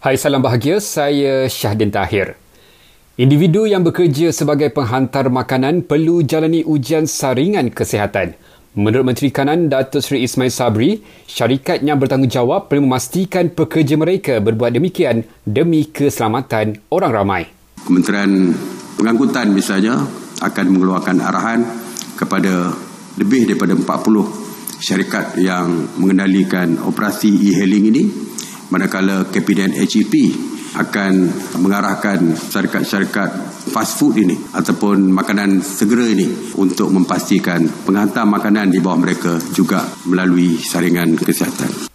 Hai salam bahagia, saya Syahdin Tahir. Individu yang bekerja sebagai penghantar makanan perlu jalani ujian saringan kesihatan. Menurut Menteri Kanan Datuk Seri Ismail Sabri, syarikat yang bertanggungjawab perlu memastikan pekerja mereka berbuat demikian demi keselamatan orang ramai. Kementerian Pengangkutan misalnya akan mengeluarkan arahan kepada lebih daripada 40 syarikat yang mengendalikan operasi e-hailing ini manakala KPDN HEP akan mengarahkan syarikat-syarikat fast food ini ataupun makanan segera ini untuk memastikan penghantar makanan di bawah mereka juga melalui saringan kesihatan.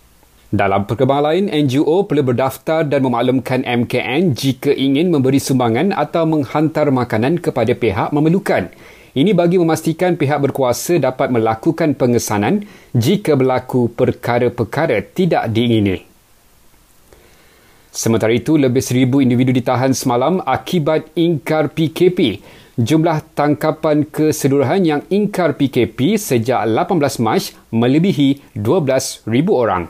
Dalam perkembangan lain, NGO perlu berdaftar dan memaklumkan MKN jika ingin memberi sumbangan atau menghantar makanan kepada pihak memerlukan. Ini bagi memastikan pihak berkuasa dapat melakukan pengesanan jika berlaku perkara-perkara tidak diingini. Sementara itu, lebih seribu individu ditahan semalam akibat ingkar PKP. Jumlah tangkapan keseluruhan yang ingkar PKP sejak 18 Mac melebihi 12,000 orang.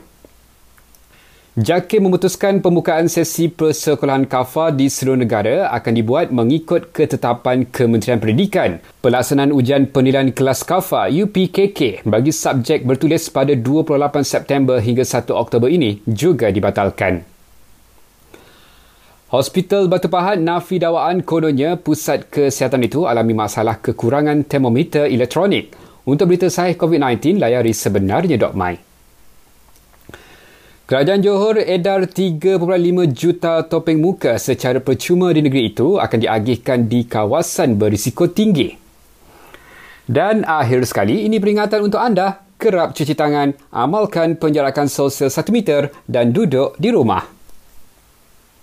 JAKIM memutuskan pembukaan sesi persekolahan kafa di seluruh negara akan dibuat mengikut ketetapan Kementerian Pendidikan. Pelaksanaan ujian penilaian kelas kafa UPKK bagi subjek bertulis pada 28 September hingga 1 Oktober ini juga dibatalkan. Hospital Batu Pahat nafi dakwaan kononnya pusat kesihatan itu alami masalah kekurangan termometer elektronik. Untuk berita sahih COVID-19, layari sebenarnya.my. Kerajaan Johor edar 3.5 juta topeng muka secara percuma di negeri itu akan diagihkan di kawasan berisiko tinggi. Dan akhir sekali, ini peringatan untuk anda kerap cuci tangan, amalkan penjarakan sosial 1 meter dan duduk di rumah.